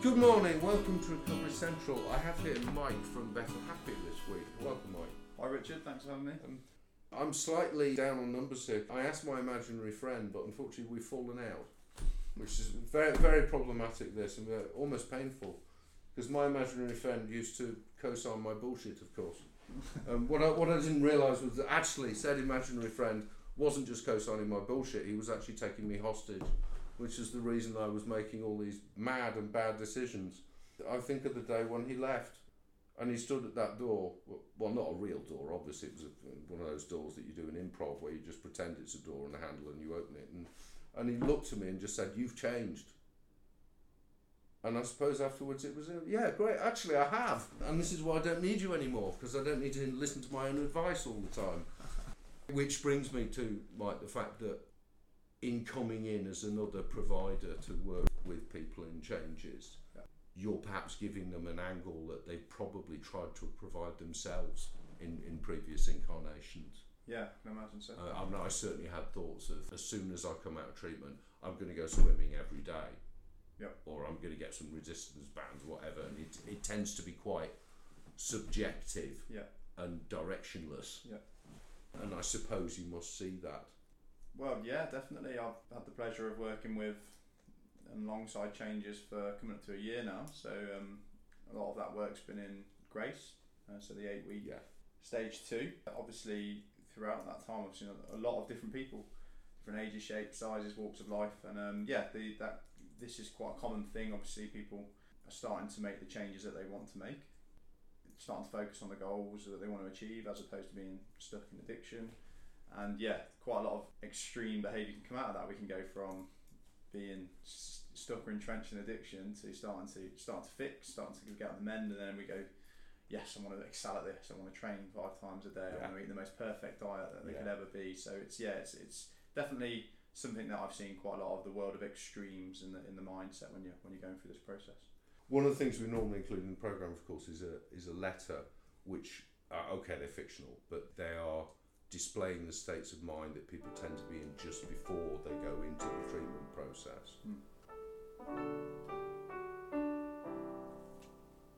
Good morning, welcome to Recovery Central. I have here Mike from Better Happy this week. Welcome, Mike. Hi Richard, thanks for having me. I'm slightly down on numbers here. I asked my imaginary friend, but unfortunately we've fallen out, which is very, very problematic. This and uh, almost painful, because my imaginary friend used to co-sign my bullshit, of course. Um, what I what I didn't realise was that actually said imaginary friend wasn't just co-signing my bullshit. He was actually taking me hostage, which is the reason I was making all these mad and bad decisions. I think of the day when he left. And he stood at that door. Well, not a real door, obviously. It was a, one of those doors that you do in improv where you just pretend it's a door and a handle and you open it. And, and he looked at me and just said, You've changed. And I suppose afterwards it was, yeah, great, actually I have. And this is why I don't need you anymore, because I don't need to listen to my own advice all the time. Which brings me to like the fact that in coming in as another provider to work with people in changes, you're perhaps giving them an angle that they probably tried to provide themselves in, in previous incarnations. Yeah, I imagine so. Uh, I mean, I certainly had thoughts of as soon as I come out of treatment, I'm going to go swimming every day. Yep. Or I'm going to get some resistance bands, whatever. And it, it tends to be quite subjective yeah, and directionless. yeah. And I suppose you must see that. Well, yeah, definitely. I've had the pleasure of working with and alongside changes for coming up to a year now. So um, a lot of that work's been in Grace, uh, so the eight week Yeah. stage two. Obviously, throughout that time, I've seen a, a lot of different people, different ages, shapes, sizes, walks of life, and um, yeah, the, that this is quite a common thing. Obviously, people are starting to make the changes that they want to make, starting to focus on the goals that they want to achieve, as opposed to being stuck in addiction. And yeah, quite a lot of extreme behaviour can come out of that. We can go from being s- stuck or entrenched in addiction to starting to starting to fix, starting to get out the mend, and then we go, yes, I want to excel at this. I want to train five times a day. I Yeah. want to eat the most perfect diet that they could ever be. So it's yeah, it's, it's definitely something that I've seen quite a lot of the world of extremes in the in the mindset when you when you're going through this process. One of the things we normally include in the program, of course, is a is a letter, which uh, okay, they're fictional, but they are displaying the states of mind that people tend to be in just before they go into the treatment process. Hmm.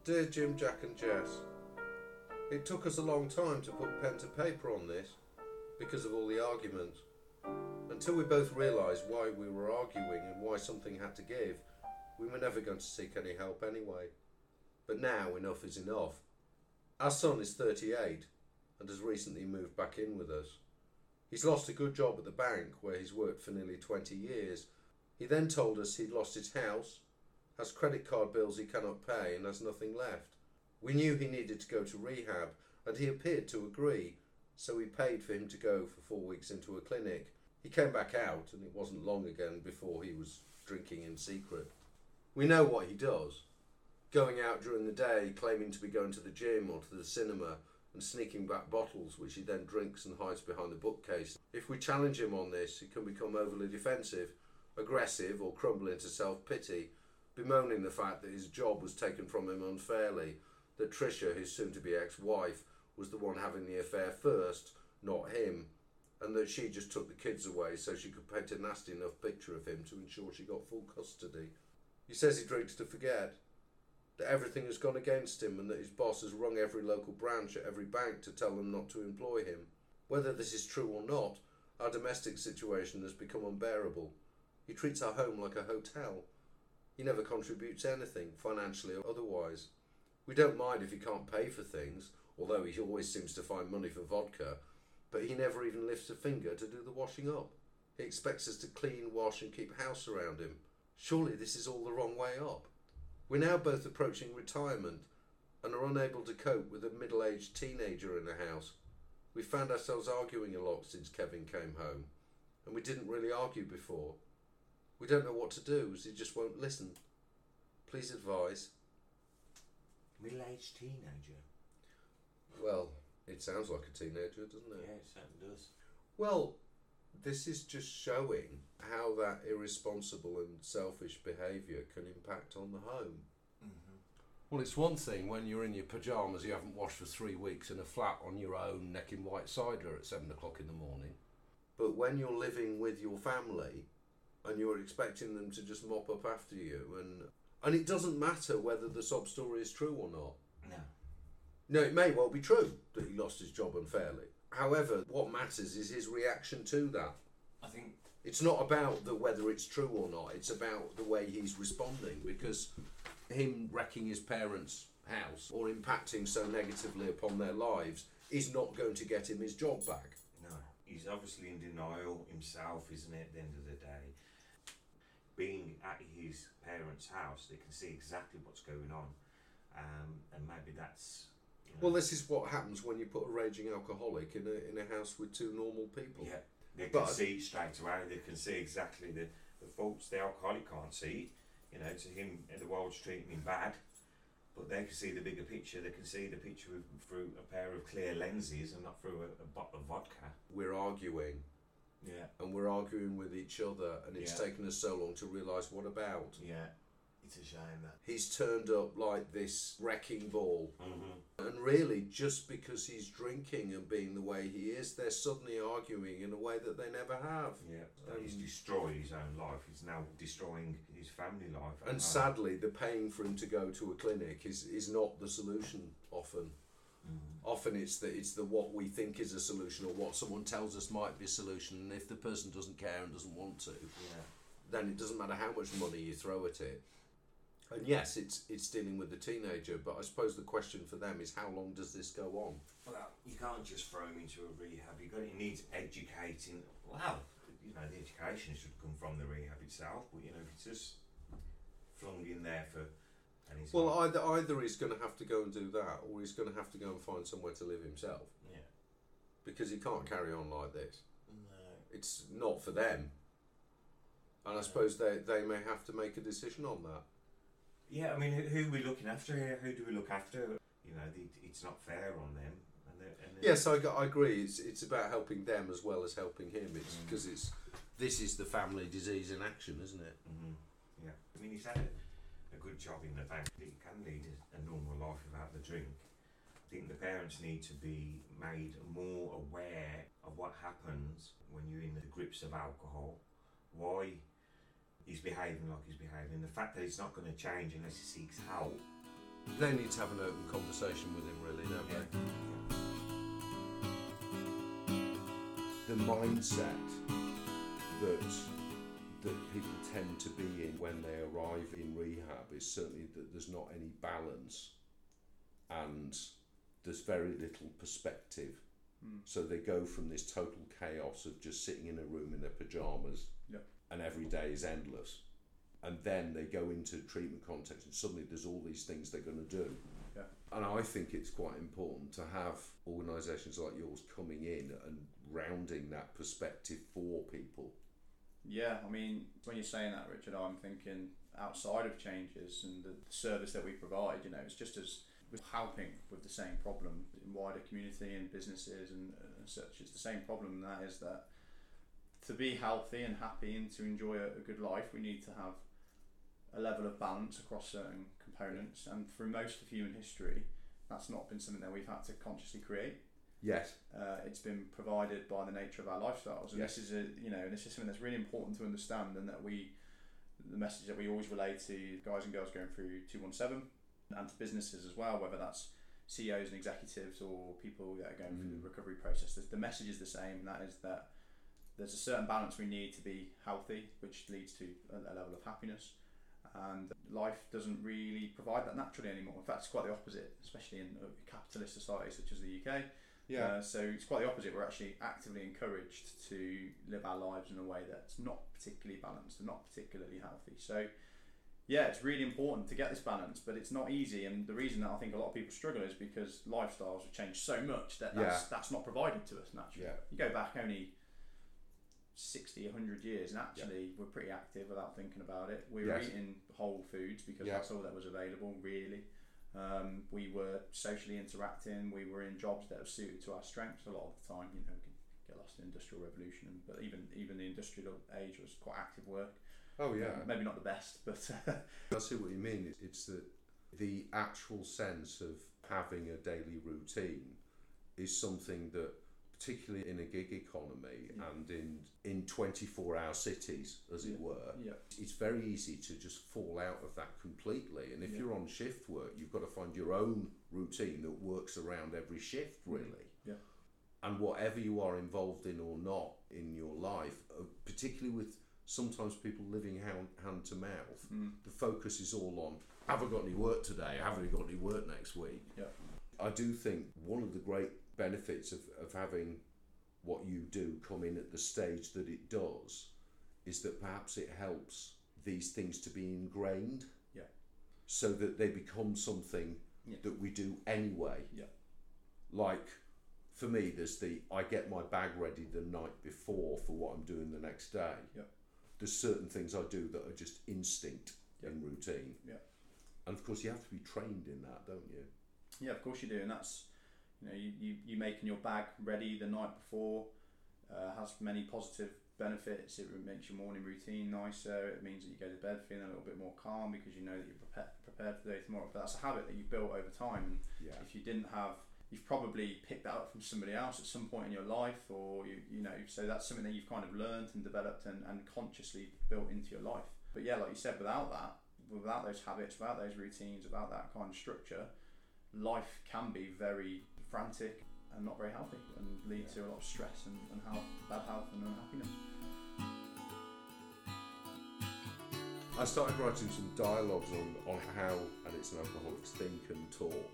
Dear Jim, Jack, and Jess, it took us a long time to put pen to paper on this because of all the arguments. Until we both realised why we were arguing and why something had to give, we were never going to seek any help anyway. But now enough is enough. Our son is 38 and has recently moved back in with us. He's lost a good job at the bank where he's worked for nearly 20 years. He then told us he'd lost his house, has credit card bills he cannot pay, and has nothing left. We knew he needed to go to rehab, and he appeared to agree, so we paid for him to go for four weeks into a clinic. He came back out, and it wasn't long again before he was drinking in secret. We know what he does going out during the day, claiming to be going to the gym or to the cinema, and sneaking back bottles, which he then drinks and hides behind the bookcase. If we challenge him on this, he can become overly defensive, aggressive, or crumble into self pity, bemoaning the fact that his job was taken from him unfairly, that Tricia, his soon to be ex wife, was the one having the affair first, not him, and that she just took the kids away so she could paint a nasty enough picture of him to ensure she got full custody. He says he drinks to forget, that everything has gone against him and that his boss has rung every local branch at every bank to tell them not to employ him. Whether this is true or not, our domestic situation has become unbearable. He treats our home like a hotel. He never contributes anything, financially or otherwise. We don't mind if he can't pay for things, although he always seems to find money for vodka, but he never even lifts a finger to do the washing up. He expects us to clean, wash, and keep house around him. Surely this is all the wrong way up. We're now both approaching retirement and are unable to cope with a middle aged teenager in the house. We found ourselves arguing a lot since Kevin came home, and we didn't really argue before. We don't know what to do as he just won't listen. Please advise. Middle aged teenager. Well, it sounds like a teenager, doesn't it? Yeah, it certainly does. Well, this is just showing how that irresponsible and selfish behaviour can impact on the home. Mm-hmm. Well, it's one thing when you're in your pyjamas, you haven't washed for three weeks in a flat on your own, necking white cider at seven o'clock in the morning. But when you're living with your family and you're expecting them to just mop up after you, and And it doesn't matter whether the sob story is true or not. No. No, it may well be true that he lost his job unfairly. However, what matters is his reaction to that. I think It's not about the whether it's true or not. It's about the way he's responding because him wrecking his parents' house or impacting so negatively upon their lives is not going to get him his job back. no. He's obviously in denial himself, isn't it? At the end of the day, being at his parents' house, they can see exactly what's going on, um, and maybe that's. Well, this is what happens when you put a raging alcoholic in a in a house with two normal people. Yeah, they can But- see straight away. They can see exactly the, the faults the alcoholic can't see. You know, to him, the world's treating him bad, but they can see the bigger picture. They can see the picture with, through a pair of clear lenses and not through a, a bottle of vodka. We're arguing Yeah, and we're arguing with each other, and it's Yeah. taken us so long to realise what about. yeah. It's a shame that. He's turned up like this wrecking ball, Mm-hmm. and really, just because he's drinking and being the way he is, they're suddenly arguing in a way that they never have. Yeah, he's Um, destroyed his own life. He's now destroying his family life. And sadly, the paying for him to go to a clinic is, is not the solution often. Mm. Often it's the it's the what we think is a solution or what someone tells us might be a solution. And if the person doesn't care and doesn't want to, Yeah, then it doesn't matter how much money you throw at it. And yes, it's it's dealing with the teenager, but I suppose the question for them is how long does this go on? Well, uh, you can't just throw him into a rehab. You got it needs educating. Well, you know, the education should come from the rehab itself. But you know, if it's just flung in there for, Well, not- either either he's going to have to go and do that, or he's going to have to go and find somewhere to live himself yeah, because he can't carry on like this. no, It's not for them, and I suppose they they may have to make a decision on that. Yeah. I mean, who, who are we looking after here? Who do we look after? You know, the, it's not fair on them. And they're, and they're- Yes, I, I agree. It's it's about helping them as well as helping him. It's Mm. because it's this is the family disease in action, isn't it? Mhm. Yeah, I mean, he's had a, a good job in the bank. He can lead a normal life without the drink. I think the parents need to be made more aware of what happens when you're in the grips of alcohol, why he's behaving like he's behaving, the fact that he's not going to change unless he seeks help. They need to have an open conversation with him, really, don't they? the mindset that that people tend to be in when they arrive in rehab is certainly that there's not any balance and there's very little perspective. Mm. So they go from this total chaos of just sitting in a room in their pajamas Yep. And every day is endless. And then they go into treatment context and suddenly there's all these things they're going to do. Yeah. And I think it's quite important to have organisations like yours coming in and rounding that perspective for people. Yeah, I mean, when you're saying that, Richard, I'm thinking outside of changes and the service that we provide, you know, it's just as with helping with the same problem in wider community and businesses and, and such. It's the same problem, and that is that to be healthy and happy and to enjoy a, a good life, we need to have a level of balance across certain components. And through most of human history, that's not been something that we've had to consciously create Yes. uh, it's been provided by the nature of our lifestyles, and Yes. this is a you know this is something that's really important to understand, and that we the message that we always relay to guys and girls going through two one seven and to businesses as well, whether that's CEOs and executives or people that are going through Mm. the recovery process. The, the message is the same, and that is that there's a certain balance we need to be healthy, which leads to a, level of happiness. And life doesn't really provide that naturally anymore. In fact, it's quite the opposite, especially in a capitalist society such as the UK. Uh, so it's quite the opposite. We're actually actively encouraged to live our lives in a way that's not particularly balanced and not particularly healthy. So yeah, it's really important to get this balance, but it's not easy. And the reason that I think a lot of people struggle is because lifestyles have changed so much that that's, that's not provided to us naturally. Yeah. You go back only 60, 100 years, and actually we're pretty active without thinking about it. We were Yes. eating whole foods because Yeah. that's all that was available, really. Um, we were socially interacting. We were in jobs that were suited to our strengths a lot of the time. You know, we can get lost in the industrial revolution, but even even the industrial age was quite active work. Oh Uh, maybe not the best, but I see what you mean. It's- It's that the actual sense of having a daily routine is something that particularly in a gig economy Yeah. and in in 24 hour cities as it were Yeah. it's very easy to just fall out of that completely and if Yeah. you're on shift work you've got to find your own routine that works around every shift really Yeah. and whatever you are involved in or not in your life uh, particularly with sometimes people living hand, hand to mouth Mm. the focus is all on have I got any work today? Have I got any work next week? Yeah. I do think one of the great benefits of, of having what you do come in at the stage that it does is that perhaps it helps these things to be ingrained. Yeah. So that they become something Yeah. that we do anyway. Yeah. Like for me, there's the I get my bag ready the night before for what I'm doing the next day. Yeah. There's certain things I do that are just instinct Yeah. in routine. Yeah. And of course, you have to be trained in that, don't you? Yeah, of course you do, and that's you know you, you, you making your bag ready the night before uh, has many positive benefits. It makes your morning routine nicer. It means that you go to bed feeling a little bit more calm because you know that you're prepared prepared for the day tomorrow. But that's a habit that you've built over time, and Yeah. if you didn't have you've probably picked that up from somebody else at some point in your life or you, you know so that's something that you've kind of learned and developed and, and consciously built into your life but yeah like you said without that without those habits without those routines without that kind of structure life can be very frantic and not very healthy and lead to a lot of stress and, and health, bad health and unhappiness I started writing some dialogues on, on how addicts and alcoholics think and talk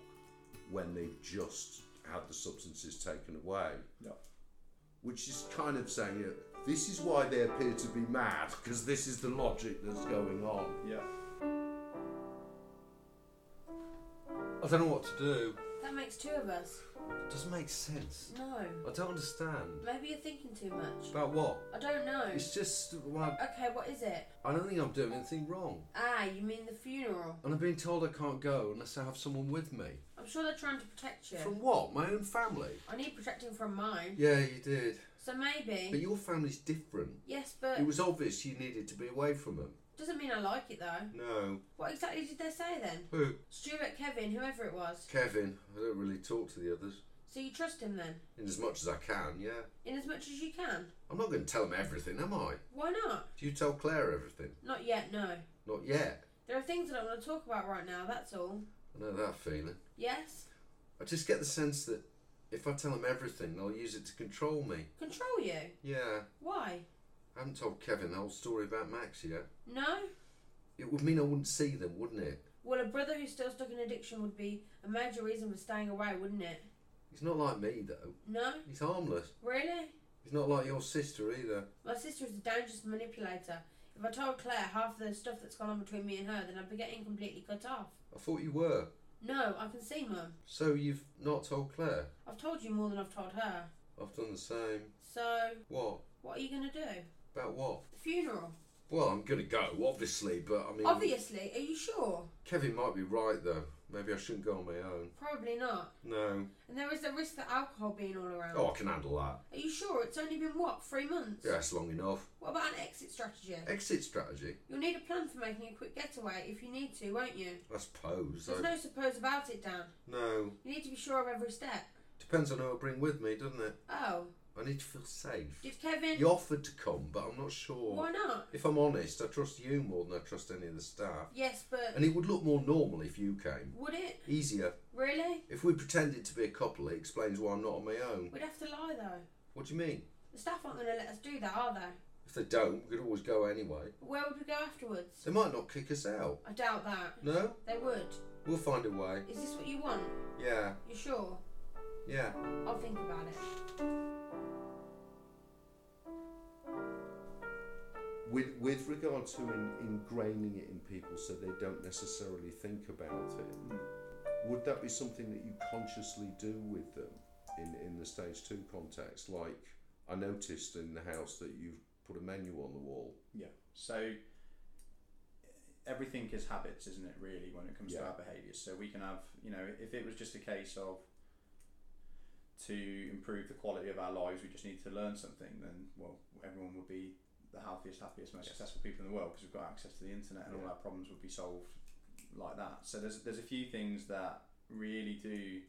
when they've just had the substances taken away. Yeah. Which is kind of saying, you know, this is why they appear to be mad, because this is the logic that's going on. yeah I don't know what to do. That makes two of us. It doesn't make sense. No. I don't understand. Maybe you're thinking too much. About what? I don't know. It's just, well, Okay, what is it? I don't think I'm doing anything wrong. Ah, you mean the funeral? And I've been told I can't go unless I have someone with me. I'm sure they're trying to protect you. From what? My own family? I need protecting from mine. Yeah, you did. So maybe. But your family's different. yes, but It was obvious you needed to be away from them. Doesn't mean I like it though. No. What exactly did they say then? Who? Stuart, Kevin, whoever it was. Kevin. I don't really talk to the others. So you trust him then? In as much as I can, yeah. In as much as you can? I'm not going to tell him everything, am I? Why not? Do you tell Claire everything? Not yet, no. Not yet. There are things that I want to talk about right now, that's all. I know that feeling. Yes? I just get the sense that if I tell him everything, they'll use it to control me. Control you? Yeah. Why? I haven't told Kevin the whole story about Max yet. No? It would mean I wouldn't see them, wouldn't it? Well, a brother who's still stuck in addiction would be a major reason for staying away, wouldn't it? He's not like me, though. No? He's harmless. Really? He's not like your sister either. My sister is a dangerous manipulator. If I told Claire half the stuff that's gone on between me and her, then I'd be getting completely cut off. I thought you were. No, I can see, Mum. So you've not told Claire? I've told you more than I've told her. I've done the same. So, What? what are you going to do? About what? The funeral. Well, I'm gonna go, obviously, but I mean. Obviously, are you sure? Kevin might be right, though. Maybe I shouldn't go on my own. Probably not. No. And there is a risk of alcohol being all around. Oh, I can handle that. Are you sure? It's only been, what, three months? Yeah, it's long enough. What about an exit strategy? Exit strategy? You'll need a plan for making a quick getaway if you need to, won't you? I suppose. There's I... no suppose about it, Dan. No. You need to be sure of every step. Depends on who I bring with me, doesn't it? Oh, I need to feel safe. did Kevin. He offered to come, but I'm not sure. Why not? If I'm honest, I trust you more than I trust any of the staff. Yes, but. And it would look more normal if you came. Would it? Easier. Really? If we pretended to be a couple, it explains why I'm not on my own. We'd have to lie though. What do you mean? The staff aren't going to let us do that, are they? If they don't, we could always go anyway. But where would we go afterwards? They might not kick us out. I doubt that. No? They would. We'll find a way. Is this what you want? Yeah, You sure? yeah. I'll think about it. With, with regard to in, ingraining it in people so they don't necessarily think about it, Mm. would that be something that you consciously do with them in, in the stage two context? Like I noticed in the house that you've put a menu on the wall. Yeah. So everything is habits, isn't it? Really, when it comes to our behaviours. So we can have, you know, if it was just a case of to improve the quality of our lives, we just need to learn something. Then, well, everyone would be the healthiest, happiest, most successful people in the world because we've got access to the internet, and all our problems would be solved like that. So there's there's a few things that really do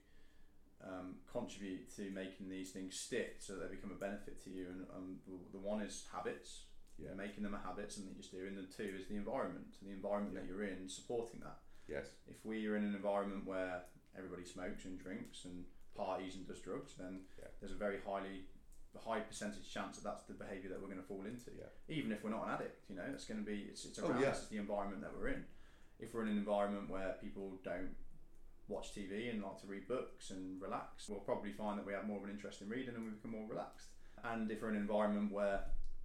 um, contribute to making these things stick so that they become a benefit to you. And um, the, one is habits, Yeah. making them a habit, something you just do. And the two is the environment, the environment that you're in, supporting that. Yes. If we are in an environment where everybody smokes and drinks and parties and does drugs, then Yeah. there's a very highly high percentage chance that that's the behaviour that we're going to fall into. Yeah. Even if we're not an addict, you know, it's going to be it's, it's Oh, around yeah. us, it's the environment that we're in. If we're in an environment where people don't watch TV and like to read books and relax, we'll probably find that we have more of an interest in reading and we become more relaxed. And if we're in an environment where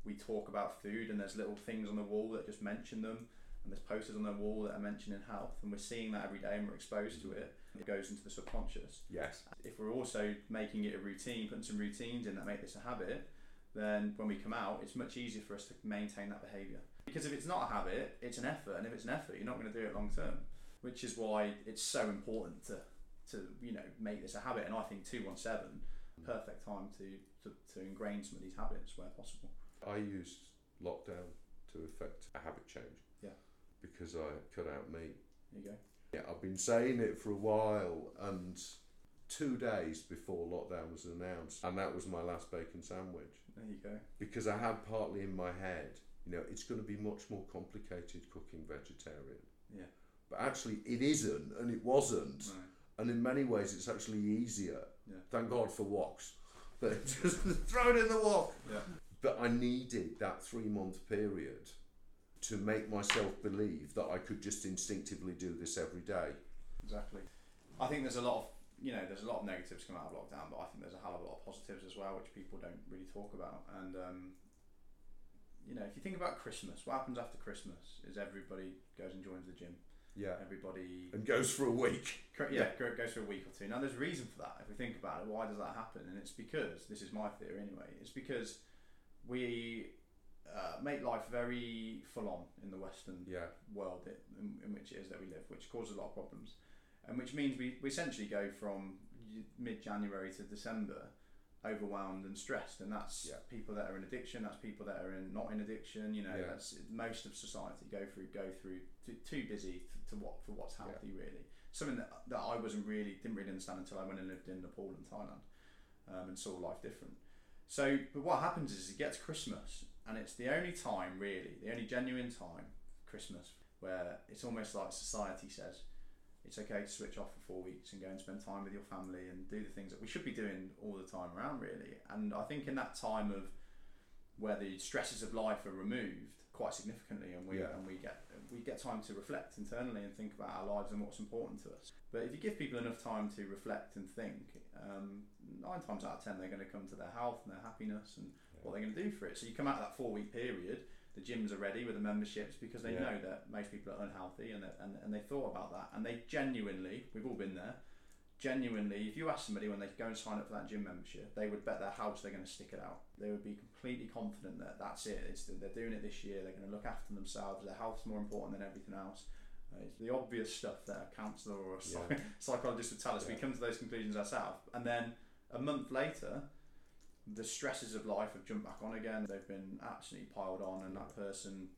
we talk about food and there's little things on the wall that just mention them and there's posters on the wall that are mentioning health and we're seeing that every day and we're exposed to mm-hmm. it, it goes into the subconscious. Yes. If we're also making it a routine, putting some routines in that make this a habit, then when we come out, it's much easier for us to maintain that behaviour. Because if it's not a habit, it's an effort, and if it's an effort, you're not going to do it long term. Which is why it's so important to, to you know, make this a habit. And I think two one seven, perfect time to, to, to ingrain some of these habits where possible. I used lockdown to effect a habit change. Yeah. Because I cut out meat. There you go. Yeah, I've been saying it for a while, and two days before lockdown was announced, and that was my last bacon sandwich. There you go. Because I had partly in my head, you know, it's going to be much more complicated cooking vegetarian. Yeah. But actually, it isn't, and it wasn't. No. And in many ways, it's actually easier. Yeah. Thank God for woks. But just throw it in the wok. Yeah. But I needed that three month period to make myself believe that I could just instinctively do this every day. Exactly. I think there's a lot of you know there's a lot of negatives coming out of lockdown, but I think there's a hell of a lot of positives as well, which people don't really talk about. And um, you know, if you think about Christmas, what happens after Christmas is everybody goes and joins the gym. Yeah. Everybody, And goes for a week. cor- yeah, goes for a week or two. Now, there's a reason for that. If we think about it, why does that happen? And it's because this is my theory anyway. It's because we uh, make life very full on in the Western Yeah. world it, in, in which it is that we live, which causes a lot of problems, and which means we, we essentially go from mid January to December overwhelmed and stressed, and that's Yeah. people that are in addiction, that's people that are in not in addiction. You know, Yeah. that's most of society go through go through too, too busy to, to what for what's healthy really. Something that, that I wasn't really didn't really understand until I went and lived in Nepal and Thailand, um, and saw life different. So, but what happens is it gets Christmas, and it's the only time, really, the only genuine time, Christmas, where it's almost like society says it's okay to switch off for four weeks and go and spend time with your family and do the things that we should be doing all the time around, really. And I think in that time of where the stresses of life are removed quite significantly, and we Yeah. and we get we get time to reflect internally and think about our lives and what's important to us. But if you give people enough time to reflect and think, um, nine times out of ten they're going to come to their health and their happiness and what they're going to do for it. So you come out of that four week period, the gyms are ready with the memberships because they Yeah. know that most people are unhealthy and, they- and and they thought about that and they genuinely, we've all been there. Genuinely, if you ask somebody when they go and sign up for that gym membership, they would bet their house they're going to stick it out. They would be completely confident that that's it. It's they're doing it this year. They're going to look after themselves. Their health's more important than everything else. Uh, it's the obvious stuff that a counsellor or a Yeah. psychologist would tell us. We come to those conclusions ourselves, and then a month later, the stresses of life have jumped back on again. They've been absolutely piled on, and that person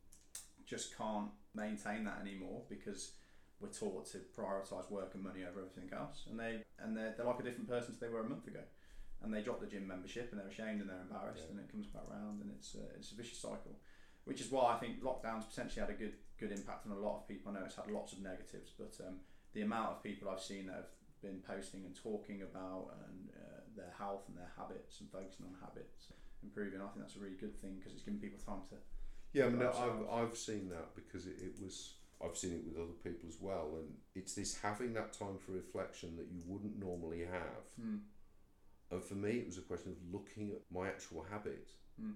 just can't maintain that anymore because we're taught to prioritise work and money over everything else. And they and they're, they're like a different person to they were a month ago. And they drop the gym membership and they're ashamed and they're embarrassed Yeah. and it comes back around, and it's a, it's a vicious cycle. Which is why I think lockdowns potentially had a good good impact on a lot of people. I know it's had lots of negatives, but um, the amount of people I've seen that have been posting and talking about and uh, their health and their habits and focusing on habits improving, I think that's a really good thing because it's giving people time to Yeah, I mean, Right, I've, I've seen that because it, it was, I've seen it with other people as well. And it's this having that time for reflection that you wouldn't normally have. Hmm. And for me, it was a question of looking at my actual habit Mm.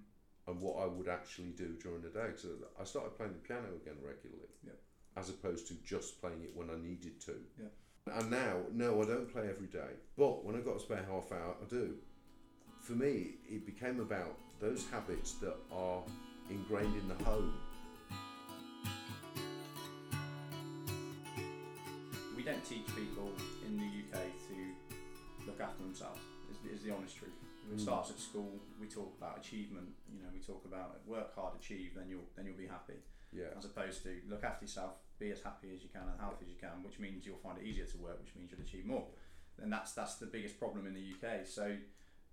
and what I would actually do during the day. So I started playing the piano again regularly, Yep. as opposed to just playing it when I needed to. Yeah. And now, no, I don't play every day, but when I've got a spare half hour, I do. For me, it became about those habits that are ingrained in the home. we don't teach people in the UK to look after themselves. Is, is the honest truth. It Mm. starts at school. We talk about achievement. You know, we talk about work hard, achieve, then you'll then you'll be happy. Yeah. As opposed to look after yourself, be as happy as you can and healthy as you can, which means you'll find it easier to work, which means you'll achieve more. and that's that's the biggest problem in the UK. So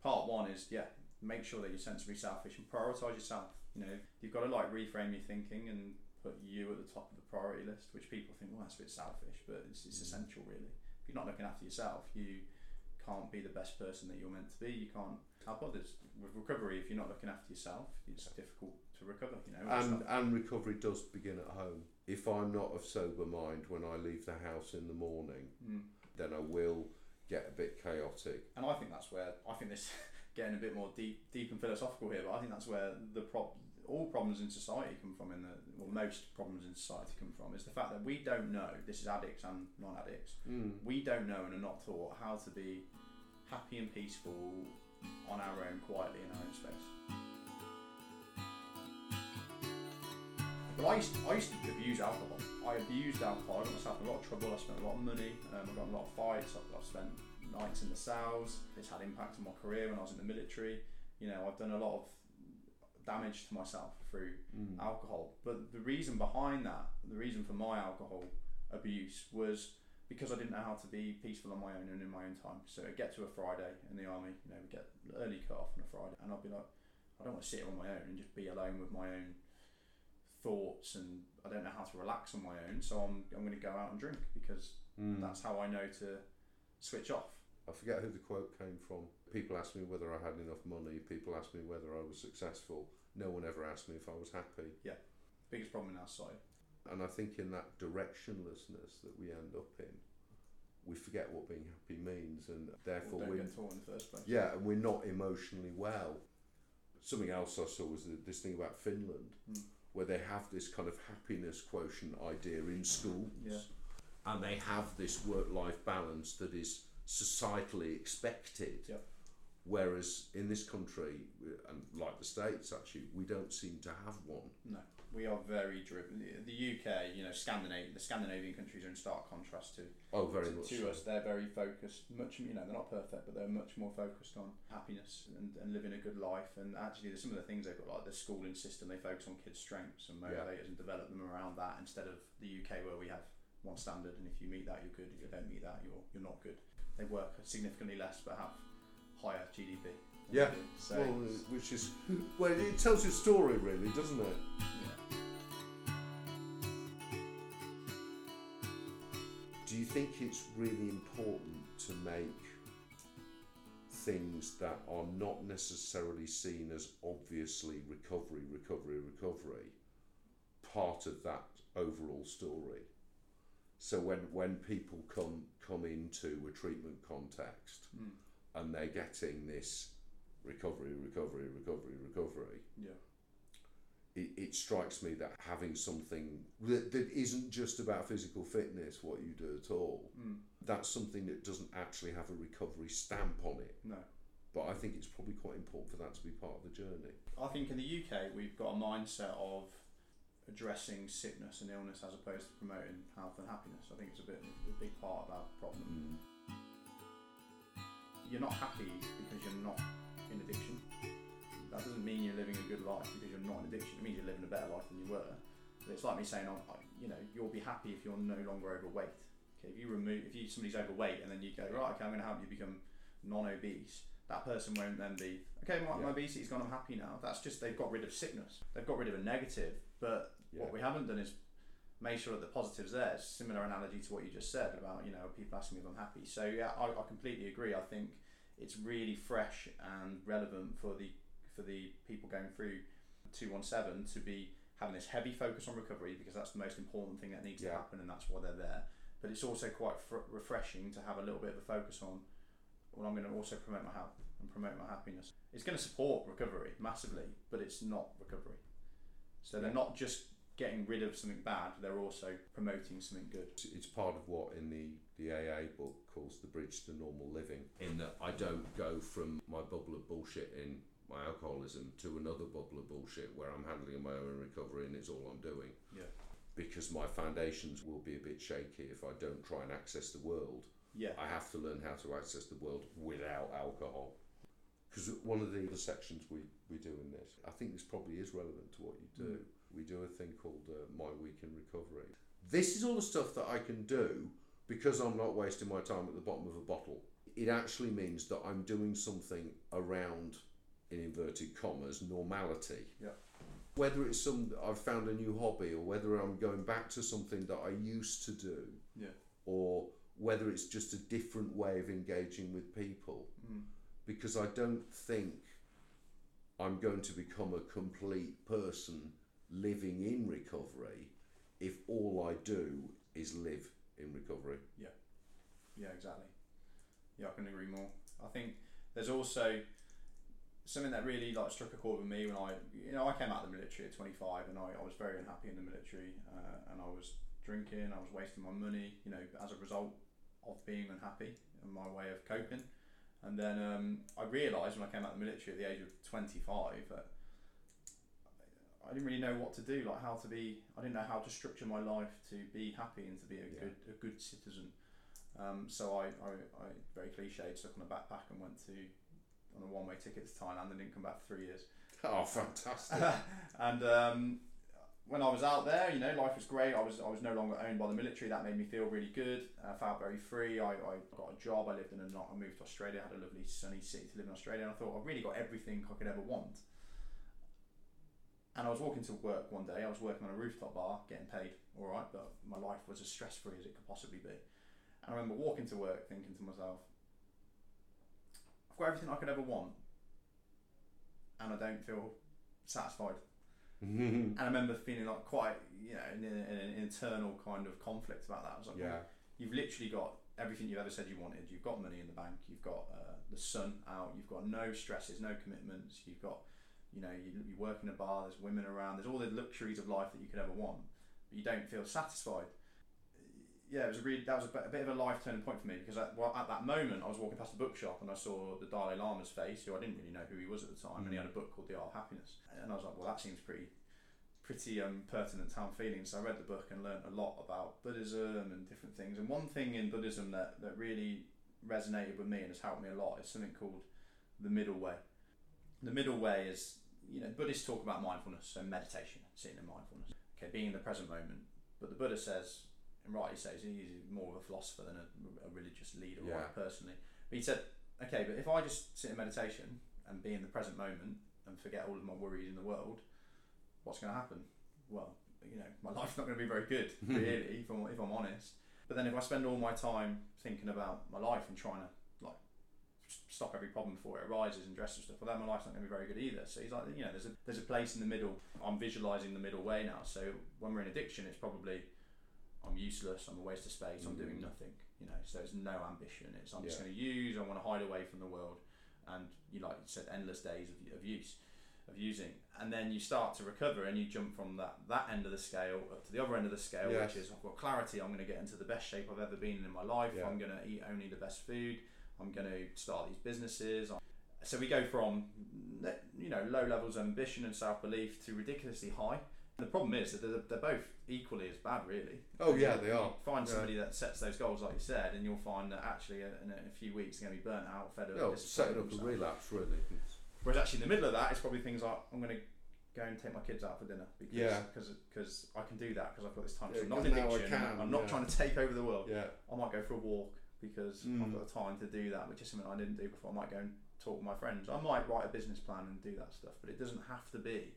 part one is yeah, make sure that you're sensibly selfish and prioritize yourself. You know, you've got to like reframe your thinking and put you at the top of the priority list, which people think, well, that's a bit selfish, but it's, it's mm. essential really. If you're not looking after yourself, you can't be the best person that you're meant to be. You can't help others. With recovery, if you're not looking after yourself, it's difficult to recover. You know, And and recovery does begin at home. If I'm not of sober mind when I leave the house in the morning, Mm. then I will get a bit chaotic. and I think that's where I think this getting a bit more deep, deep and philosophical here. But I think that's where the prob- all problems in society come from. In the well, most problems in society come from is the fact that we don't know. This is addicts and non-addicts. Mm. We don't know and are not taught how to be happy and peaceful on our own, quietly in our own space. But I used, to, I used to abuse alcohol. I abused alcohol. I got myself in a lot of trouble. I spent a lot of money. Um, I got in a lot of fights. I've, I've spent nights in the cells. It's had impact on my career when I was in the military. You know, I've done a lot of damage to myself through Mm. alcohol. But the reason behind that, the reason for my alcohol abuse was because I didn't know how to be peaceful on my own and in my own time. So I'd get to a Friday in the army, you know, we get early cut off on a Friday, and I'd be like, I don't want to sit on my own and just be alone with my own thoughts, and I don't know how to relax on my own. So I'm I'm going to go out and drink because Mm. that's how I know to switch off. I forget who the quote came from. People asked me whether I had enough money. People asked me whether I was successful. No one ever asked me if I was happy. Yeah, biggest problem in our society. And I think in that directionlessness that we end up in, we forget what being happy means, and therefore we get taught in the first place. yeah, and we're not emotionally well. Something else I saw was th- this thing about Finland, Mm. Where they have this kind of happiness quotient idea in schools, Yeah. and they have this work-life balance that is societally expected. Yep. Whereas in this country, and like the states, actually, we don't seem to have one. No, we are very driven. The- UK, you know, Scandinavian, the Scandinavian countries are in stark contrast to Oh, very to, much. to so. us. They're very focused. Much, you know, they're not perfect, but they're much more focused on happiness and, and living a good life. And actually, there's some of the things they've got, like the schooling system. They focus on kids' strengths and Yeah. motivators and develop them around that instead of the UK where we have one standard, and if you meet that, you're good. If you don't meet that, you're you're not good. They work significantly less, but have higher GDP. Yeah. So. Well, which is well, it tells your story, really, doesn't it? yeah. Do you think it's really important to make things that are not necessarily seen as obviously recovery, recovery, recovery part of that overall story? So when when people come come into a treatment context Mm. and they're getting this recovery, recovery, recovery, recovery, Yeah. it, it strikes me that having something that, that isn't just about physical fitness, what you do at all, Mm. that's something that doesn't actually have a recovery stamp on it. No. But I think it's probably quite important for that to be part of the journey. I think in the UK we've got a mindset of addressing sickness and illness as opposed to promoting health and happiness. I think it's a bit a big part of our problem. You're not happy because you're not in addiction. That doesn't mean you're living a good life because you're not in addiction. It means you're living a better life than you were. But it's like me saying, oh, you know, you'll be happy if you're no longer overweight. Okay, if you remove, if you somebody's overweight and then you go, right, okay, I'm going to help you become non-obese. That person won't then be, okay, my, my obesity's gone, I'm happy now. That's just they've got rid of sickness. They've got rid of a negative. But Yeah. what we haven't done is make sure that the positives there. It's similar analogy to what you just said about you know people asking me if I'm happy. So yeah, I, I completely agree. I think it's really fresh and relevant for the for the people going through two one seven to be having this heavy focus on recovery because that's the most important thing that needs to happen and that's why they're there. But it's also quite fr- refreshing to have a little bit of a focus on. Well, I'm going to also promote my health and promote my happiness. It's going to support recovery massively, but it's not recovery. So they're not just getting rid of something bad; they're also promoting something good. It's, it's part of what in the, the AA book calls the bridge to normal living. In that I don't go from my bubble of bullshit in my alcoholism to another bubble of bullshit where I'm handling my own recovery and it's all I'm doing. Yeah. Because my foundations will be a bit shaky if I don't try and access the world. Yeah, I have to learn how to access the world without alcohol. Because one of the other sections we, we do in this, I think this probably is relevant to what you do. Mm. We do a thing called uh, My Week in Recovery. This is all the stuff that I can do because I'm not wasting my time at the bottom of a bottle it actually means that I'm doing something around, in inverted commas, normality. Yeah. Whether it's some I've found a new hobby, or whether I'm going back to something that I used to do, Yeah. or whether it's just a different way of engaging with people, Mm. because I don't think I'm going to become a complete person living in recovery if all I do is live in recovery. Yeah, Yeah, exactly. Yeah, I couldn't agree more. I think there's also something that really like struck a chord with me when I, you know, I came out of the military at 25 and I, I was very unhappy in the military uh, and I was drinking, I was wasting my money, you know, as a result of being unhappy and my way of coping. And then um, I realised when I came out of the military at the age of 25 that I didn't really know what to do, like how to be. I didn't know how to structure my life to be happy and to be a Yeah. good a good citizen. Um, so I, I, I very cliche took on a backpack and went to on a one way ticket to Thailand and didn't come back for three years. Oh, fantastic! and um, when I was out there, you know, life was great. I was I was no longer owned by the military. That made me feel really good. I felt very free. I, I got a job. I lived in a not. I moved to Australia. Had a lovely sunny city to live in Australia. And I thought I've really got everything I could ever want. And I was walking to work one day. I was working on a rooftop bar, getting paid all right, but my life was as stress free as it could possibly be. And I remember walking to work, thinking to myself, I've got everything I could ever want, and I don't feel satisfied. And I remember feeling like quite, you know, in, in, an internal kind of conflict about that. I was like, yeah, you've literally got everything you've ever said you wanted. You've got money in the bank. You've got uh, the sun out. You've got no stresses, no commitments. You've got, you know, you, you work in a bar. There's women around. There's all the luxuries of life that you could ever want, but you don't feel satisfied. Yeah, it was a really that was a bit, a bit of a life turning point for me because at, well, at that moment I was walking past a bookshop and I saw the Dalai Lama's face, who I didn't really know who he was at the time, and he had a book called The Art of Happiness, and I was like, well, that seems pretty pretty um, pertinent to how I'm feeling. So I read the book and learned a lot about Buddhism and different things. And one thing in Buddhism that, that really resonated with me and has helped me a lot is something called the middle way. The middle way is, you know, Buddhists talk about mindfulness, so meditation, sitting in mindfulness, okay, being in the present moment. But the Buddha says, and rightly says, he's more of a philosopher than a, a religious leader, Yeah. right, personally. But he said, okay, but if I just sit in meditation and be in the present moment and forget all of my worries in the world, what's going to happen? Well, you know, my life's not going to be very good, really, if I'm, if I'm honest. But then if I spend all my time thinking about my life and trying to stop every problem before it arises and dress and stuff, well, then my life's not going to be very good either. So he's like, you know, there's a there's a place in the middle. I'm visualizing the middle way now. So when we're in addiction, it's probably I'm useless. I'm a waste of space. I'm doing Mm. nothing. You know, so it's no ambition. It's I'm just going to use. I want to hide away from the world, and you like you said, endless days of, of use of using, and then you start to recover, and you jump from that that end of the scale up to the other end of the scale, Yes. which is I've got clarity. I'm going to get into the best shape I've ever been in my life. Yeah. I'm going to eat only the best food. I'm going to start these businesses. So we go from you know low levels of ambition and self belief to ridiculously high. The problem is that they're, they're both equally as bad, really. Oh, yeah, they are. Find Yeah. somebody that sets those goals, like you said, and you'll find that actually in a, few weeks they're going to be burnt out, fed up. Oh, disappointed setting up a relapse really. Whereas actually in the middle of that, it's probably things like I'm going to go and take my kids out for dinner because Yeah. cause, cause I can do that because I've got this time. Yeah, so I'm not in addiction. can, I'm not yeah. trying to take over the world. Yeah, I might go for a walk because I've Mm. got the time to do that, which is something I didn't do before. I might go and talk with my friends. I might write a business plan and do that stuff, but it doesn't have to be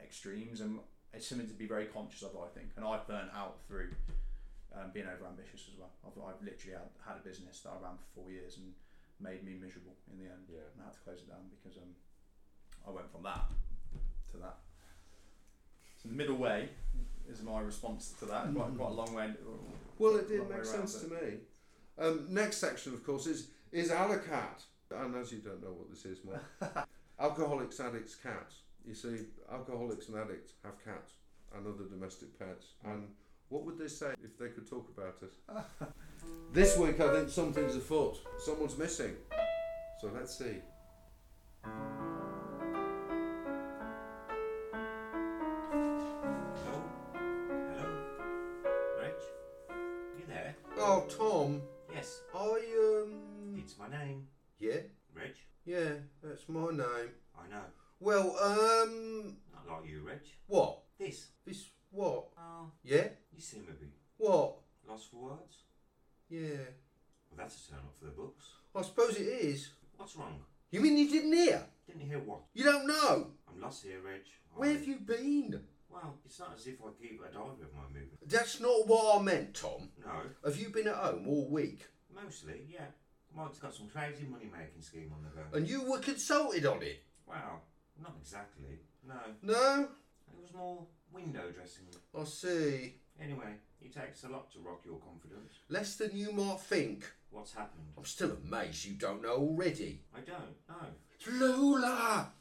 extremes. And it's something to be very conscious of, I think. And I've burnt out through um, being over ambitious as well. I've, I've literally had, had a business that I ran for four years and made me miserable in the end. Yeah. And I had to close it down because um, I went from that to that. So the middle way is my response to that. Quite, quite a long way. Well, it did make sense to me. Um, next section, of course, is is Alacat. And as you don't know what this is, Mark, alcoholics, addicts, cats. You see, alcoholics and addicts have cats and other domestic pets. And what would they say if they could talk about it? this week, I think something's afoot. Someone's missing. So let's see. Hello? Hello? Reg? You there? Oh, Tom, Yes, I um. it's my name. Yeah, Reg? yeah, that's my name. I know. Well, um, Not like you, Reg. what? This. This what? Oh, Yeah, you seem a bit what? lost for words. Yeah. Well, that's a turn up for the books. I suppose it is. What's wrong? You mean you didn't hear? Didn't hear what? You don't know? I'm lost here, Reg. Where I- have you been? Well, it's not as if I keep a diary of my movement. That's not what I meant, Tom. No, Have you been at home all week? Mostly, yeah. Mike's got some crazy money making scheme on the go. And you were consulted on it? Well, not exactly. No, No? it was more window dressing. I see. Anyway, it takes a lot to rock your confidence. Less than you might think. What's happened? I'm still amazed you don't know already. I don't know. Lola!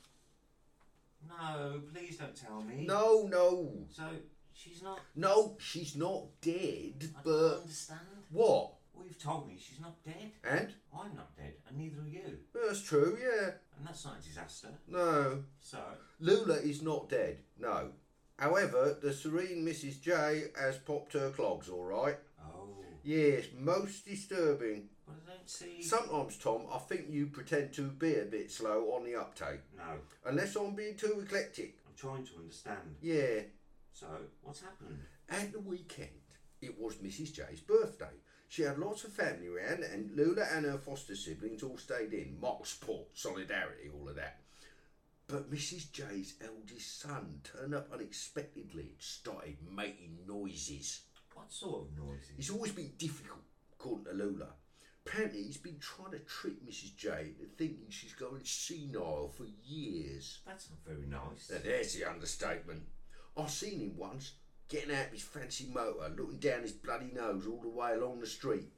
No, please don't tell me. No, no. So, she's not. No, she's not dead, I but. understand. What? Well, you've told me she's not dead. And? I'm not dead, and neither are you. That's true, yeah. And that's not a disaster. No. So, Lula is not dead, no. However, the serene Mrs. J has popped her clogs, alright? oh, Yes, most disturbing. but I don't see. Sometimes, Tom, I think you pretend to be a bit slow on the uptake. No, Unless I'm being too eclectic. I'm trying to understand. Yeah. So, what's happened? At the weekend, it was Mrs. J's birthday. She had lots of family around, and Lula and her foster siblings all stayed in. Mock support, solidarity, all of that. But Mrs. J's eldest son turned up unexpectedly and started making noises. What sort of noises? It's always been difficult, according to Lula. Apparently, he's been trying to trick Mrs. J into thinking she's going senile for years. That's not very nice. Now there's the understatement. I've seen him once, getting out of his fancy motor, looking down his bloody nose all the way along the street.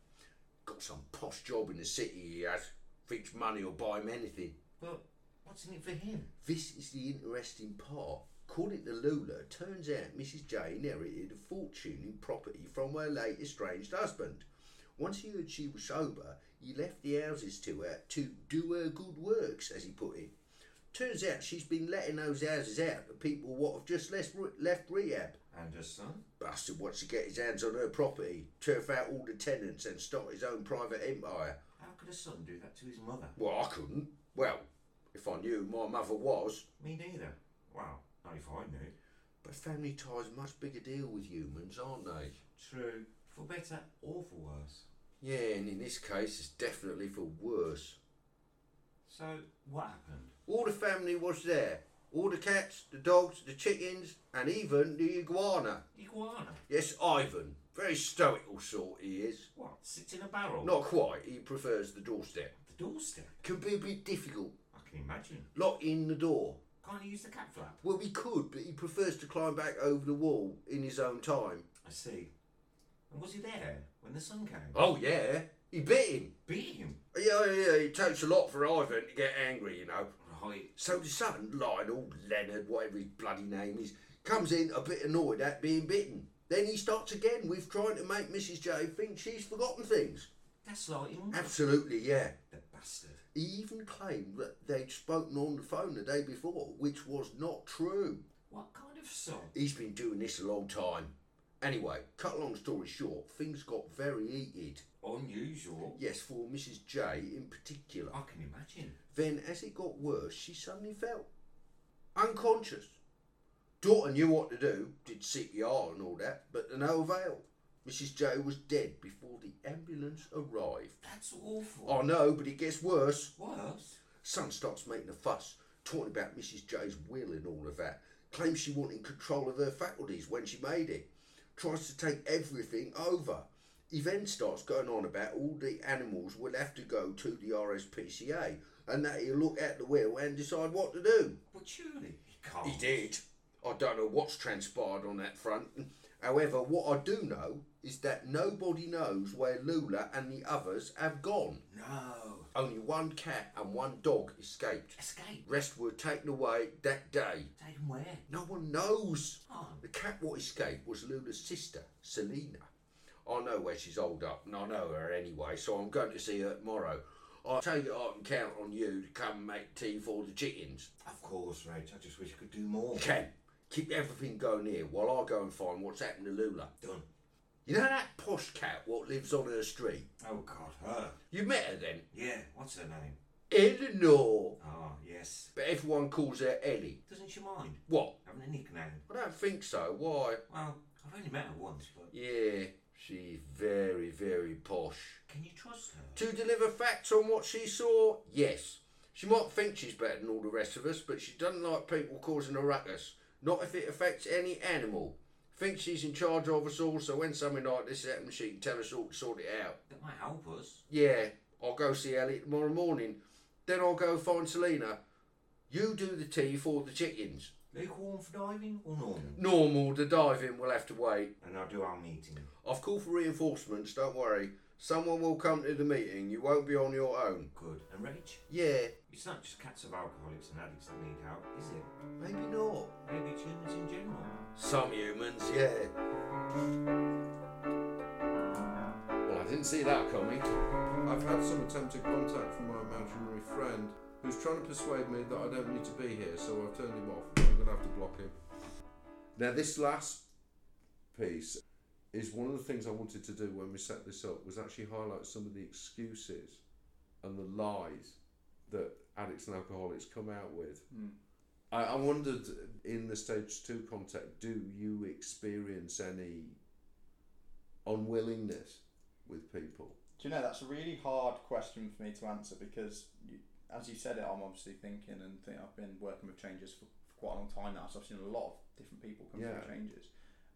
Got some posh job in the city he has. Thinks money will buy him anything. But what's in it for him? This is the interesting part. According to Lula, turns out Mrs. J inherited a fortune in property from her late estranged husband. Once he heard she was sober, he left the houses to her to do her good works, as he put it. Turns out she's been letting those houses out to people what have just left, left rehab. And her son? Bastard wants to get his hands on her property, turf out all the tenants and start his own private empire. How could a son do that to his mother? Well, I couldn't. Well, if I knew who my mother was. Me neither. Well, not if I knew. But family ties a much bigger deal with humans, aren't they? True. For better or for worse. Yeah, and in this case, it's definitely for worse. So, what happened? All the family was there. All the cats, the dogs, the chickens, and even the iguana. Iguana? Yes, Ivan. Very stoical sort he is. What? Sits in a barrel? Not quite, he prefers the doorstep. The doorstep? Can be a bit difficult. I can imagine. Locking the door. Can't he use the cat flap? Well, he could, but he prefers to climb back over the wall in his own time. I see. And was he there when the son came? Oh, yeah. He bit him. Beat him? Yeah, yeah, it takes a lot for Ivan to get angry, you know. So the son, Lionel, Leonard, whatever his bloody name is, comes in a bit annoyed at being bitten. Then he starts again with trying to make Mrs. J think she's forgotten things. That's like him. Absolutely, yeah. The bastard. He even claimed that they'd spoken on the phone the day before, which was not true. What kind of son? He's been doing this a long time. Anyway, cut long story short, things got very heated. Unusual. Yes, for Mrs. J in particular. I can imagine. Then, as it got worse, she suddenly fell unconscious. Daughter knew what to do, did CPR and all that, but to no avail. Mrs. J was dead before the ambulance arrived. That's awful. I know, but it gets worse. Worse? Son starts making a fuss, talking about Mrs. J's will and all of that. Claims she wanted control of her faculties when she made it. Tries to take everything over. He then starts going on about all the animals will have to go to the RSPCA and that he'll look at the will and decide what to do. But surely he can't. He did. I don't know what's transpired on that front. However, what I do know is that nobody knows where Lula and the others have gone. No. Only one cat and one dog escaped. Escape. Rest were taken away that day. Taken where? No one knows. Oh, The cat what escaped was Lula's sister, Selina. I know where she's holed up, and I know her anyway, so I'm going to see her tomorrow. I take it I can count on you to come make tea for the chickens. of course, Rach. I just wish I could do more. Ken, keep everything going here while I go and find what's happened to Lula. Done. You know that posh cat what lives on her street? Oh, God, her. You met her then? Yeah, what's her name? Eleanor. Ah, yes. But everyone calls her Ellie. Doesn't she mind What? having a nickname? I don't think so. Why? Well, I've only met her once, but Yeah, she's very, very posh. Can you trust her? To deliver facts on what she saw, yes. She might think she's better than all the rest of us, but she doesn't like people causing a ruckus. Not if it affects any animal. Thinks she's in charge of us all, so when something like this happens, she can tell us all to sort it out. That might help us. Yeah, I'll go see Elliot tomorrow morning. Then I'll go find Selena. You do the tea for the chickens. Lukewarm for diving or normal? Normal, the diving will have to wait. And I'll do our meeting. I've called for reinforcements, don't worry. Someone will come to the meeting. You won't be on your own. Good. And Rach? Yeah, It's not just cats of alcoholics and addicts that need help, is it? maybe not. Maybe it's humans in general. Some humans, yeah. Well, I didn't see that coming. I've had some attempted contact from my imaginary friend who's trying to persuade me that I don't need to be here, so I've turned him off. I'm going to have to block him. Now, this last piece is one of the things I wanted to do when we set this up was actually highlight some of the excuses and the lies that addicts and alcoholics come out with. Mm. I, I wondered in the stage two context, do you experience any unwillingness with people? Do you know that's a really hard question for me to answer because, you, as you said it, I'm obviously thinking and think I've been working with changes for, for quite a long time now, so I've seen a lot of different people come Yeah. through changes.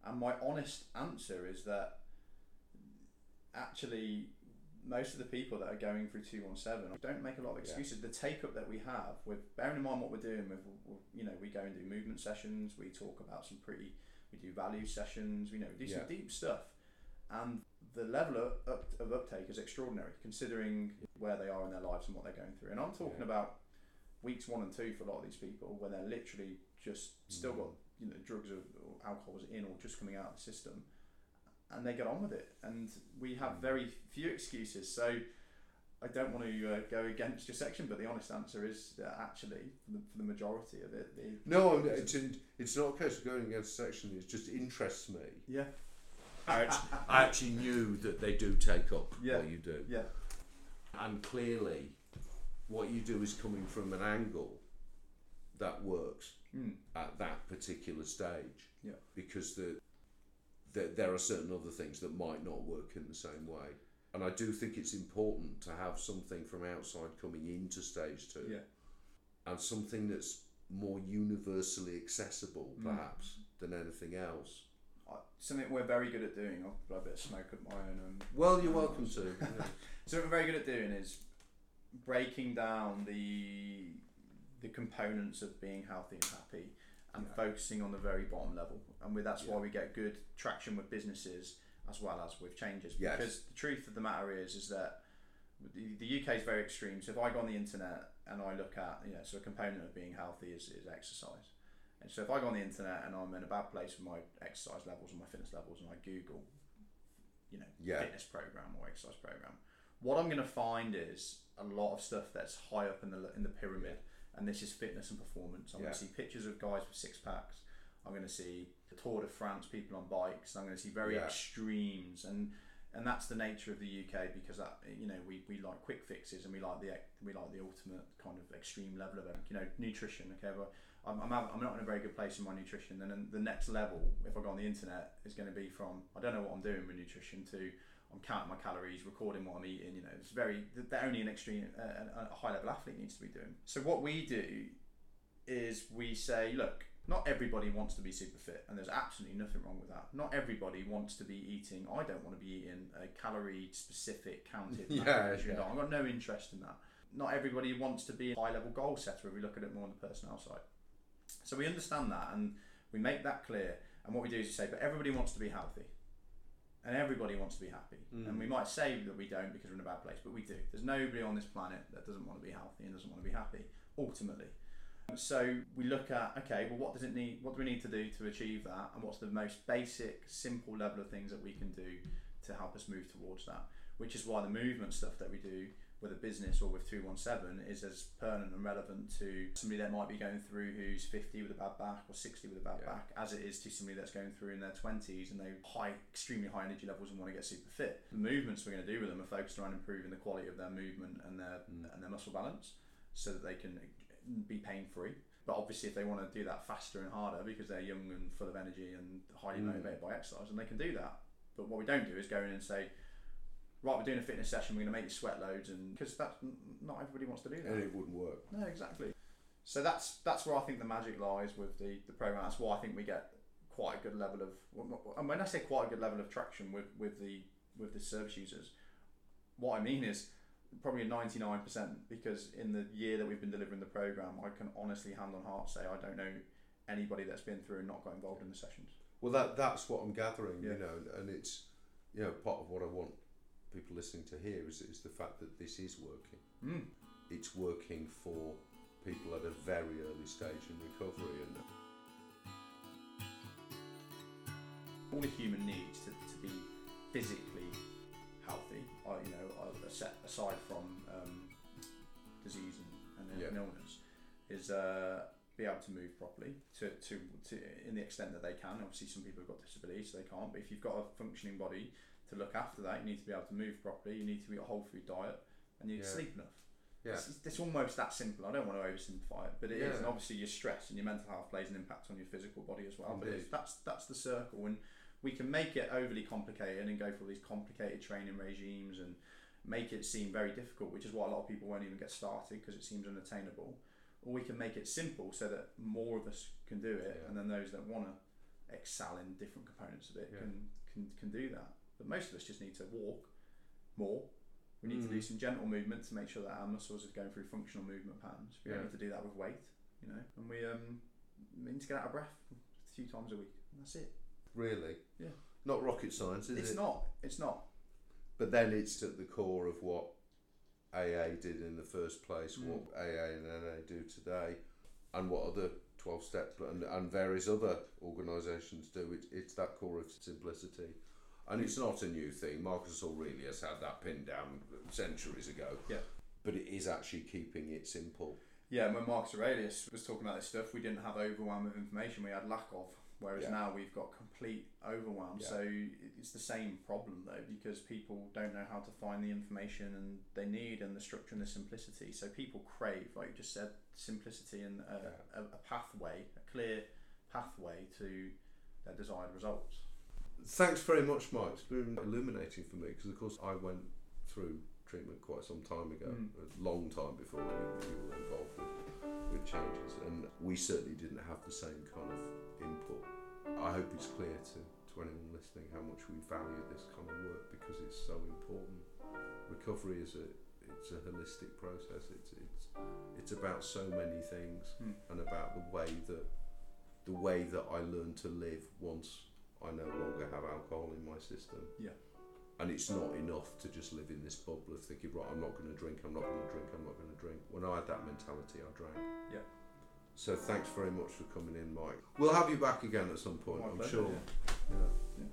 And my honest answer is that actually most of the people that are going through 217 don't make a lot of Yeah. excuses. The take up that we have, with bearing in mind what we're doing, with, with you know, we go and do movement sessions, we talk about some pretty, we do value sessions, we know, we do some deep stuff. And the level of, up, of uptake is extraordinary considering where they are in their lives and what they're going through. And I'm talking Yeah. about weeks one and two for a lot of these people when they're literally just still mm. got you know drugs or, or alcohol was in or just coming out of the system, and they get on with it. And we have very few excuses. So I don't want to uh, go against your section, but the honest answer is that actually for the, for the majority of it, the No, I'm- it's, it's not a case of going against section, it just interests me. yeah I actually, I actually knew that they do take up Yeah. what you do. yeah And clearly, what you do is coming from an angle that works mm. at that particular stage. Yeah. Because the, the, there are certain other things that might not work in the same way. And I do think it's important to have something from outside coming into stage two yeah and something that's more universally accessible, Mm. perhaps, than anything else. I, something we're very good at doing. I'll blow a bit of smoke at my own. Um, Well, you're welcome to. yeah. So what we're very good at doing is breaking down the the components of being healthy and happy and Yeah. focusing on the very bottom level. And with that's why we get good traction with businesses as well as with changes. Yes. Because the truth of the matter is is that the, the UK is very extreme. So if I go on the internet and I look at, you know, so a component of being healthy is, is exercise. And so if I go on the internet and I'm in a bad place with my exercise levels and my fitness levels and I Google, you know, Yeah. fitness program or exercise program, what I'm going to find is a lot of stuff that's high up in the in the pyramid, and this is fitness and performance. I'm Yeah. going to see pictures of guys with six packs. I'm going to see the Tour de France people on bikes. I'm going to see very Yeah. extremes, and and that's the nature of the UK because that you know we, we like quick fixes and we like the we like the ultimate kind of extreme level of it. You know, nutrition. Okay, well, I'm I'm, I'm not in a very good place in my nutrition. And then the next level, if I go on the internet, is going to be from I don't know what I'm doing with nutrition to I'm counting my calories, recording what I'm eating. You know, it's very that only an extreme, uh, a high level athlete needs to be doing. So what we do is we say, look, not everybody wants to be super fit, and there's absolutely nothing wrong with that. Not everybody wants to be eating. I don't want to be eating a calorie specific counted. Yeah, yeah. I've got no interest in that. Not everybody wants to be a high level goal setter if we look at it more on the personnel side. So we understand that and we make that clear. And what we do is we say, but everybody wants to be healthy. And everybody wants to be happy. Mm. And we might say that we don't because we're in a bad place, but we do. There's nobody on this planet that doesn't want to be healthy and doesn't want to be happy, ultimately. So we look at okay, well, what does it need? What do we need to do to achieve that? And what's the most basic, simple level of things that we can do to help us move towards that? Which is why the movement stuff that we do with a business or with 217 is as pertinent and relevant to somebody that might be going through who's 50 with a bad back or 60 with a bad Yeah. back as it is to somebody that's going through in their 20s and they high extremely high energy levels and want to get super fit the movements we're going to do with them are focused around improving the quality of their movement and their Mm. and their muscle balance so that they can be pain free but obviously if they want to do that faster and harder because they're young and full of energy and highly Mm. motivated by exercise and they can do that but what we don't do is go in and say right, we're doing a fitness session, we're going to make you sweat loads, and because that's not everybody wants to do that. And it wouldn't work. No, exactly. So that's that's where I think the magic lies with the the program. That's why I think we get quite a good level of. And when I say quite a good level of traction with with the with the service users, what I mean is probably ninety nine percent. Because in the year that we've been delivering the program, I can honestly, hand on heart, say I don't know anybody that's been through and not got involved in the sessions. Well, that that's what I'm gathering, Yeah. you know, and it's you know part of what I want people listening to hear is is the fact that this is working. Mm. It's working for people at a very early stage in recovery, and all a human needs to, to be physically healthy, uh, you know, uh, set aside from um, disease and, and, Yeah. illness, is uh, be able to move properly to, to, to in the extent that they can. Obviously, some people have got disabilities, so they can't. But if you've got a functioning body to look after that, you need to be able to move properly. You need to eat a whole food diet, and you need to Yeah. sleep enough. yeah, It's, it's almost that simple. I don't want to oversimplify it, but it is. Yeah. And obviously, your stress and your mental health plays an impact on your physical body as well. But it's, that's that's the circle, and we can make it overly complicated and go for all these complicated training regimes and make it seem very difficult, which is why a lot of people won't even get started because it seems unattainable. Or we can make it simple so that more of us can do it, Yeah. and then those that want to excel in different components of it Yeah. can, can can do that. But most of us just need to walk more. We need to do Mm. some gentle movement to make sure that our muscles are going through functional movement patterns. We don't Yeah. need to do that with weight, you know. And we um need to get out of breath a few times a week. And that's it. really, Yeah. not rocket science, is it's it? It's not. It's not. But then it's at the core of what AA did in the first place, Mm. what AA and NA do today, and what other 12 step and, and various other organisations do. It, it's that core of simplicity. And it's not a new thing. Marcus Aurelius had that pinned down centuries ago. Yeah. But it is actually keeping it simple. Yeah, when Marcus Aurelius was talking about this stuff, we didn't have overwhelm of information. We had lack of. Whereas Yeah. now we've got complete overwhelm. Yeah. So it's the same problem though, because people don't know how to find the information and they need and the structure and the simplicity. So people crave, like you just said, simplicity and a, a, a pathway, a clear pathway to their desired results. Thanks very much, Mike. It's been illuminating for me because, of course, I went through treatment quite some time ago, Mm. a long time before you, you were involved with, with changes, and we certainly didn't have the same kind of input. I hope it's clear to, to anyone listening how much we value this kind of work because it's so important. Recovery is a it's a holistic process. It's it's it's about so many things Hmm. and about the way that the way that I learned to live once I no longer have alcohol in my system. Yeah. And it's not enough to just live in this bubble of thinking, right, I'm not going to drink, I'm not going to drink, I'm not going to drink. When I had that mentality, I drank. Yeah. So thanks very much for coming in, Mike. We'll have you back again at some point, My I'm pleasure, sure. yeah. Yeah.